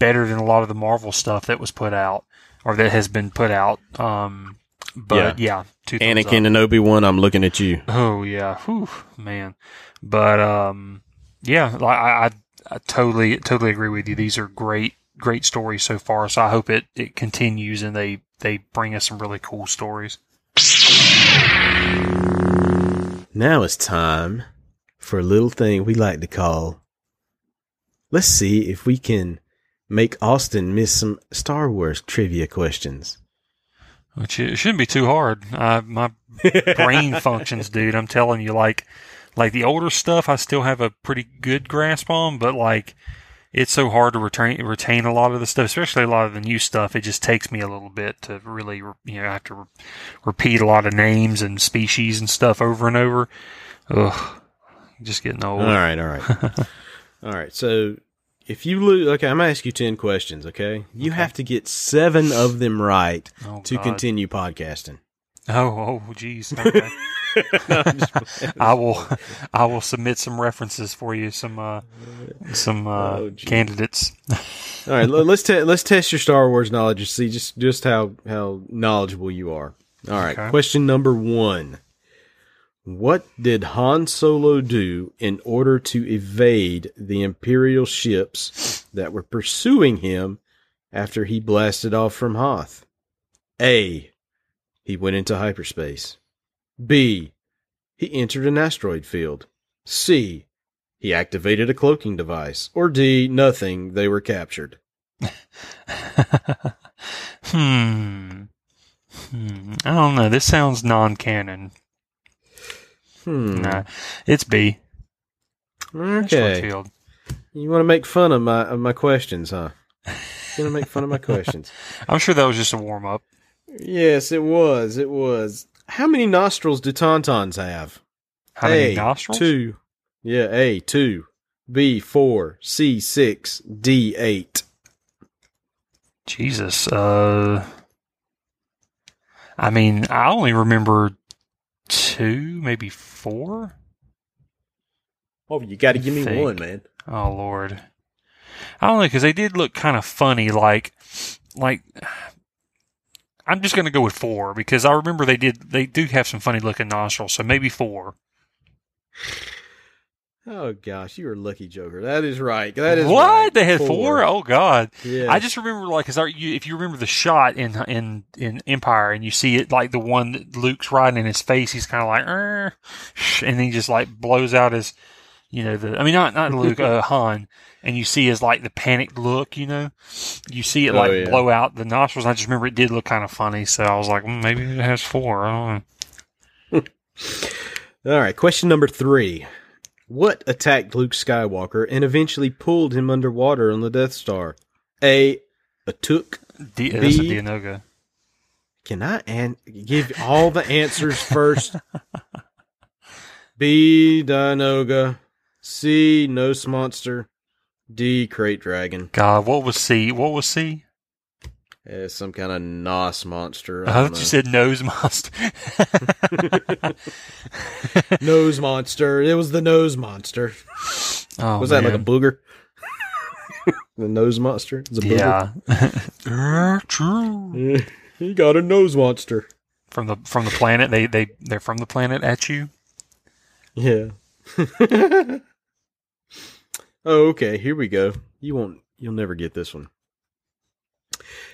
better than a lot of the Marvel stuff that was put out or that has been put out. Um, but yeah, two thumbs up. Anakin and Obi Wan, I'm looking at you. Oh yeah, Whew, man. But um, yeah, I, I I totally totally agree with you. These are great great stories so far. So I hope it it continues and they they bring us some really cool stories. Now it's time for a little thing we like to call. Let's see if we can make Austin miss some Star Wars trivia questions. Which it shouldn't be too hard. I, my brain functions, dude. I'm telling you, like like the older stuff, I still have a pretty good grasp on, but like. It's so hard to retain retain a lot of the stuff, especially a lot of the new stuff. It just takes me a little bit to really, you know, I have to re- repeat a lot of names and species and stuff over and over. Ugh, just getting old. All right, all right. all right. So if you lose, okay, I'm going to ask you 10 questions, okay? You have to get seven of them right Oh, to God. continue podcasting. Oh, oh, geez. Okay. I will, I will submit some references for you, some, uh, some uh, Oh, candidates. All right, let- let's te- let's test your Star Wars knowledge and see just just how how knowledgeable you are. All right, Okay. question number one: What did Han Solo do in order to evade the Imperial ships that were pursuing him after he blasted off from Hoth? A. He went into hyperspace. B. He entered an asteroid field. C. He activated a cloaking device. Or D. Nothing. They were captured. hmm. Hmm. I don't know. This sounds non-canon. Hmm. Nah, it's B. Okay. You want to make fun of my of my questions, huh? You want to make fun of my questions? I'm sure that was just a warm up. Yes, it was. It was. How many nostrils do tauntauns have? How a, many nostrils? Two. Yeah, A two. B four. C six. D eight. Jesus. Uh, I mean, I only remember two, maybe four. Oh, you got to give me one, man. Oh Lord, I don't know because they did look kind of funny. Like, like I'm just gonna go with four because I remember they did. They do have some funny looking nostrils, so maybe four. Oh gosh, you are lucky, Joker. That is right. That is what right. they had four. Oh God! Yeah. I just remember like, cause if you remember the shot in in in Empire, and you see it like the one that Luke's riding in his face, he's kind of like, "Er," and he just like blows out his, you know, the. I mean, not not Luke, uh, Han, and you see his like the panicked look. You know, you see it Oh, like yeah. blow out the nostrils. I just remember it did look kind of funny, so I was like, mm, maybe it has four. I don't know. All right, question number three. What attacked Luke Skywalker and eventually pulled him underwater on the Death Star? A. A took. D- that's a B- Dianoga. Can I an- give all the answers first? B. Dinoga. C. Nose Monster. D. Crate Dragon. God, what was C? What was C? Uh, some kind of Nos monster. I I thought don't you said nose monster. nose monster. It was the nose monster. oh, was that like a booger? the nose monster. It's a booger. Yeah. True. he got a nose monster. From the from the planet, they they they're from the planet at you. Yeah. oh, okay. Here we go. You won't. You'll never get this one.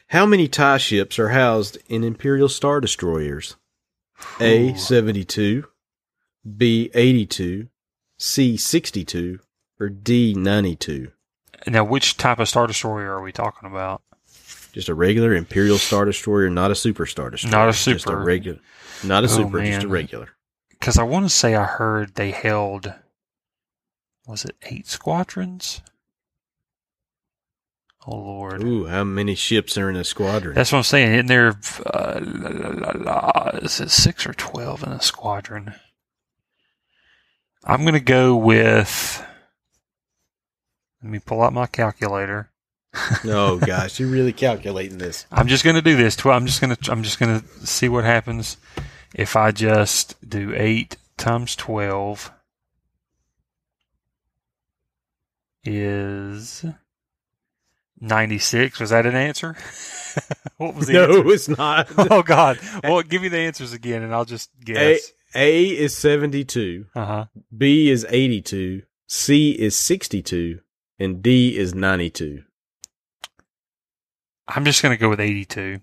How many tie ships are housed in Imperial Star Destroyers? A 72, B eighty two, C sixty two, or D ninety two. Now, which type of star destroyer are we talking about? Just a regular Imperial Star Destroyer, not a Super Star Destroyer. Not a Super. Just a regular. Not a Oh, super, just a regular. Because I want to say I heard they held. Was it eight squadrons? Oh Lord. Ooh, how many ships are in a squadron? That's what I'm saying. Isn't there, uh, la, la, la, is it six or 12 in a squadron? I'm going to go with, let me pull out my calculator. oh gosh, you're really calculating this. I'm just going to do this. I'm just going to, I'm just going to see what happens if I just do eight times 12 is 96. Was that an answer? what was the No, answer? it's not. oh God! Well, give me the answers again, and I'll just guess. A is 72, Uh huh. B is 82, C is 62, and D is 92. I'm just gonna go with 82.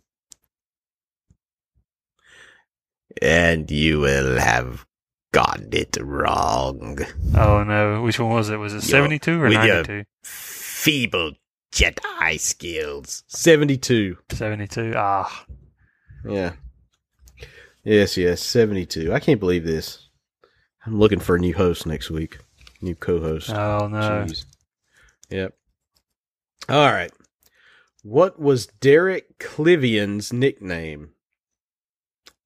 And you will have gotten it wrong. Oh no! Which one was it? Was it Yo, 72 or 92? Feeble Jedi skills. 72. 72. Ah, Yeah. Yes, yes, 72. I can't believe this. I'm looking for a new host next week. New co host. oh no! Jeez. Yep. All right. What was Derek Klivian's nickname?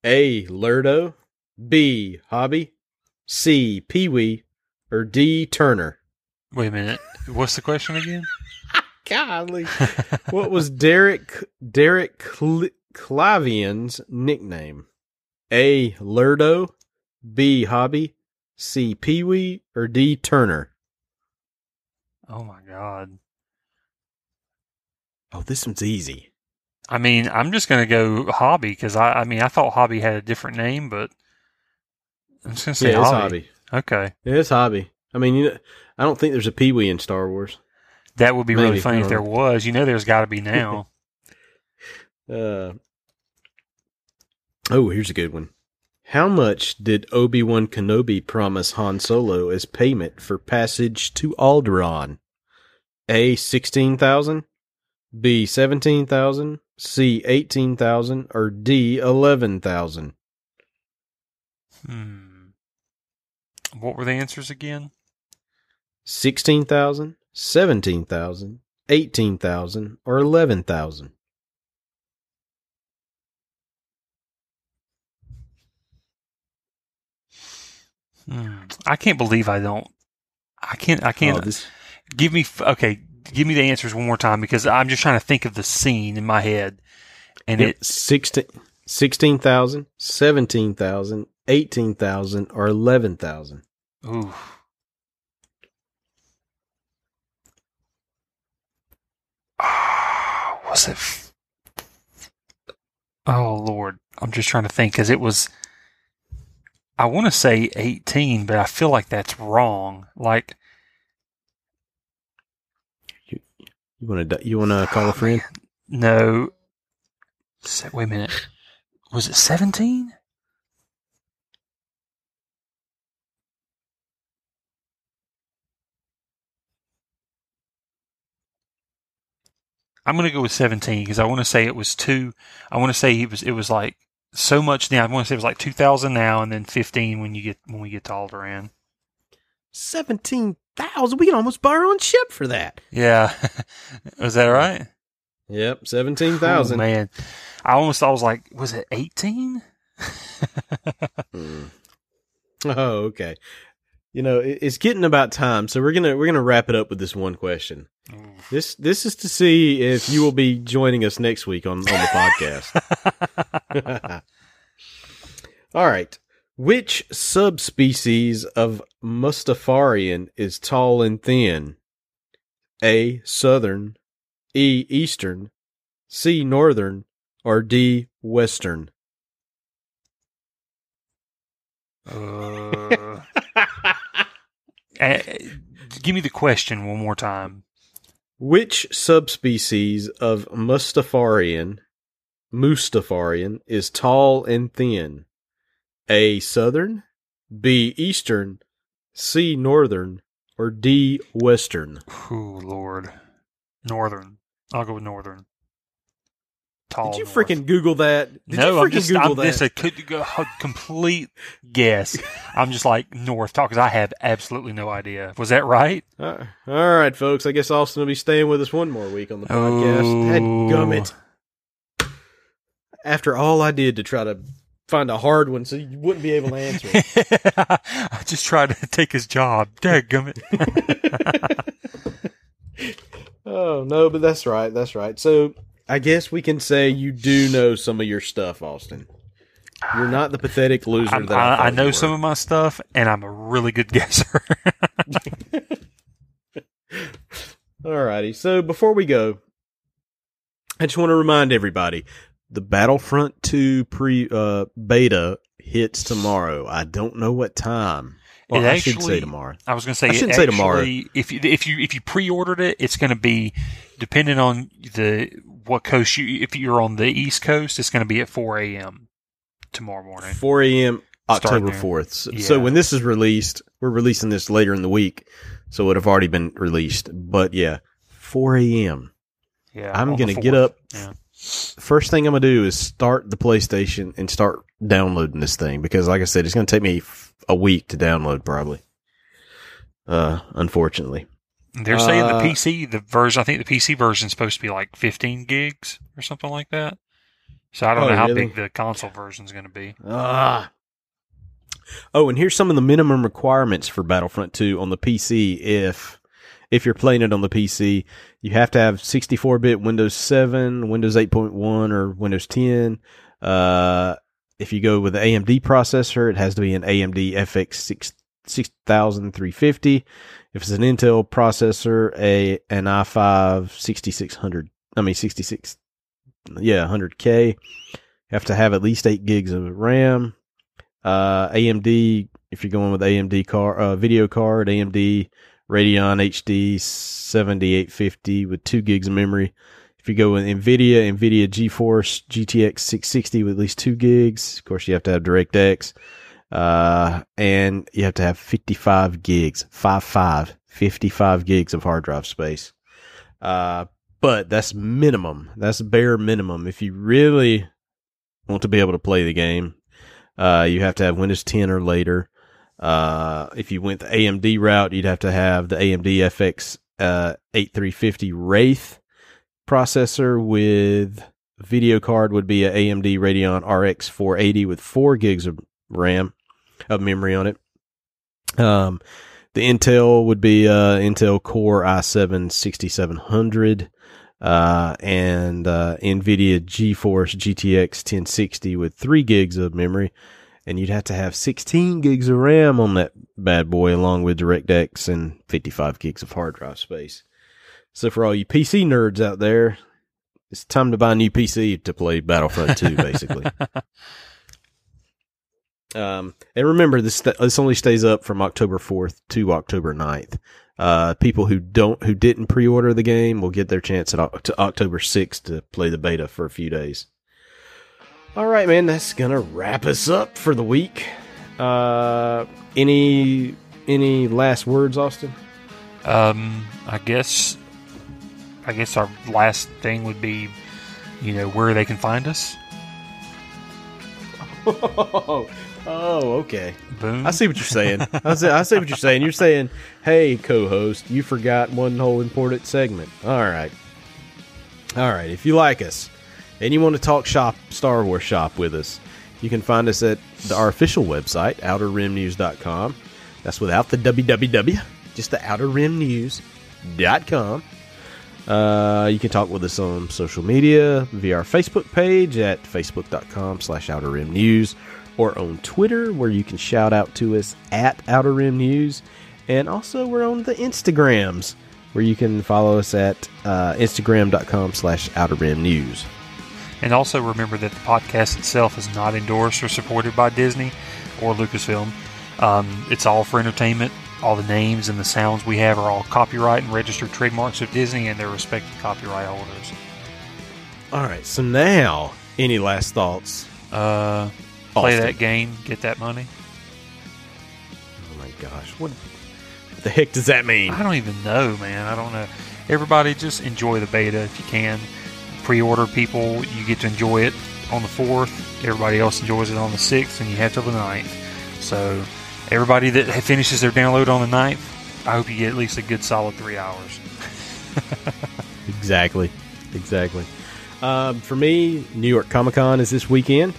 A. Lurdo, B. Hobbie, C. Pee Wee, or D. Turner? Wait a minute. What's the question again? Golly. what was Derek Derek Cl- Clavian's nickname? A. Lurdo, B. Hobbie, C. Pee Wee, or D. Turner? oh my God! Oh, this one's easy. I mean, I'm just gonna go Hobbie because I, I mean, I thought Hobbie had a different name, but I'm just gonna say yeah, it's Hobbie. Hobbie. Okay, Yeah, it's Hobbie. I mean, you know, I don't think there's a Pee Wee in Star Wars. That would be really funny if there was. You know, there's got to be now. Uh, oh, here's a good one. How much did Obi Wan Kenobi promise Han Solo as payment for passage to Alderaan? A sixteen thousand, B seventeen thousand, C eighteen thousand, or D eleven thousand. hmm. What were the answers again? Sixteen thousand, seventeen thousand, eighteen thousand, or eleven thousand. Hmm. I can't believe I don't. I can't. I can't. Oh, this, give me. Okay, give me the answers one more time because I'm just trying to think of the scene in my head, and Yep, it. 16 16,000, 17,000, 18,000, or 11,000. Ooh. Was it? Oh Lord, I'm just trying to think because it was. I want to say 18, but I feel like that's wrong. Like, You want to you want to call a oh, friend? no. Se- Wait a minute. Was it 17? I'm gonna go with 17 because I want to say it was two. I want to say it was it was like so much now. I want to say it was like 2,000 now, and then 15 when you get when we get to Alderaan. Seventeen thousand. We can almost buy our own ship for that. Yeah, was that right? Yep, seventeen Oh, thousand. man, I almost thought I was like, was it 18? Hmm. Oh, okay. You know, it's getting about time, so we're gonna we're gonna wrap it up with this one question. This this is to see if you will be joining us next week on on the podcast. All right. Which subspecies of Mustafarian is tall and thin? A. Southern, E. Eastern, C. Northern, or D. Western? Uh, give me the question one more time. Which subspecies of Mustafarian, Mustafarian is tall and thin? A. Southern, B. Eastern, C. Northern, or D. Western? Oh Lord, Northern. I'll go with Northern. Tall. Did you north. freaking Google that? Did no, you I'm just Google I'm that? just a could a complete guess. I'm just like North talk because I have absolutely no idea. Was that right? Uh, all right, folks. I guess Austin will be staying with us one more week on the podcast. Head gummit. After all I did to try to find a hard one so you wouldn't be able to answer it. I just tried to take his job. Dadgummit. oh no, but that's right. That's right. So I guess we can say you do know some of your stuff, Austin. You're not the pathetic loser I'm- that I, I, I know some of my stuff, and I'm a really good guesser. Alrighty. So before we go, I just want to remind everybody the Battlefront 2 pre uh, beta hits tomorrow. I don't know what time. Well, It I should say tomorrow. I was going to say, I shouldn't say tomorrow. If you if you if you pre-ordered it, it's going to be depending on the what coast you. If you're on the East Coast, it's going to be at 4 a.m. tomorrow morning. 4 a.m. October 4th. So, so when this is released, we're releasing this later in the week, so it would have already been released. But yeah, 4 a.m. Yeah, I'm gonna get up. Yeah. First thing I'm gonna do is start the PlayStation and start downloading this thing because, like I said, it's gonna take me a week to download probably. Uh, unfortunately. They're saying the Uh, PC, the version, I think the PC version is supposed to be like 15 gigs or something like that. So I don't Oh, know how really? big the console version is going to be. Ah. Oh, and here's some of the minimum requirements for Battlefront 2 on the PC if if you're playing it on the PC, you have to have 64-bit Windows 7, Windows 8.1 or Windows 10. Uh if you go with the AMD processor, it has to be an AMD FX 6 6350. If it's an Intel processor, a an i5 6600, I mean 66 yeah, 100K. You have to have at least 8 gigs of RAM. Uh, AMD, if you're going with AMD car, uh, video card, AMD Radeon HD 7850 with 2 gigs of memory. If you go with NVIDIA, NVIDIA GeForce GTX 660 with at least 2 gigs. Of course, you have to have DirectX. Uh, and you have to have 55 gigs, 55, 55 gigs of hard drive space. Uh, but that's minimum. That's bare minimum. If you really want to be able to play the game, uh, you have to have Windows 10 or later. Uh, if you went the AMD route, you'd have to have the AMD FX uh, 8350 Wraith processor with video card would be an AMD Radeon RX 480 with four gigs of RAM of memory on it. Um, the Intel would be uh, Intel Core i7 6700 uh, and uh, NVIDIA GeForce GTX 1060 with 3 gigs of memory. And you'd have to have 16 gigs of RAM on that bad boy, along with DirectX and 55 gigs of hard drive space. So, for all you PC nerds out there, it's time to buy a new PC to play Battlefront 2, basically. Um, and remember, this this only stays up from October 4th to October 9th. Uh, people who don't who didn't pre-order the game will get their chance at to October 6th to play the beta for a few days. All right, man, that's gonna wrap us up for the week. Uh, any any last words, Austin? Um, I guess, I guess our last thing would be, you know, where they can find us. oh, okay. Boom. I see what you're saying. I see, I see what you're saying. You're saying, "Hey, co-host, you forgot one whole important segment." All right, all right. If you like us and you want to talk shop, Star Wars shop with us, you can find us at the, our official website, OuterRimNews.com. That's without the www, just the OuterRimNews.com. Uh, you can talk with us on social media via our Facebook page at facebook.com slash Outer Rim News or on Twitter where you can shout out to us at Outer Rim News. And also we're on the Instagrams where you can follow us at uh, instagram.com slash Outer Rim News. And also remember that the podcast itself is not endorsed or supported by Disney or Lucasfilm. Um, it's all for entertainment. All the names and the sounds we have are all copyright and registered trademarks of Disney and their respective copyright holders. All right, so now, any last thoughts? Uh, play Austin. that game, get that money. Oh my gosh, what, the heck does that mean? I don't even know, man. I don't know. Everybody just enjoy the beta if you can. Pre-order people, you get to enjoy it on the 4th. Everybody else enjoys it on the 6th, and you have till the 9th. So everybody that finishes their download on the 9th, I hope you get at least a good solid three hours. Exactly. Exactly. Um, for me, New York Comic Con is this weekend.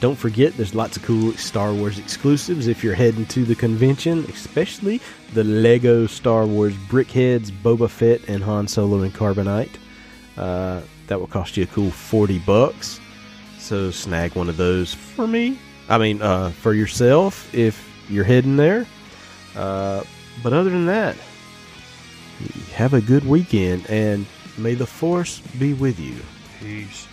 Don't forget, there's lots of cool Star Wars exclusives if you're heading to the convention, especially the Lego Star Wars BrickHeadz, Boba Fett, and Han Solo and Carbonite. Uh, that will cost you a cool 40 bucks. So snag one of those for me. I mean, uh, for yourself if you're heading there. Uh, but other than that, have a good weekend and may the force be with you. Peace.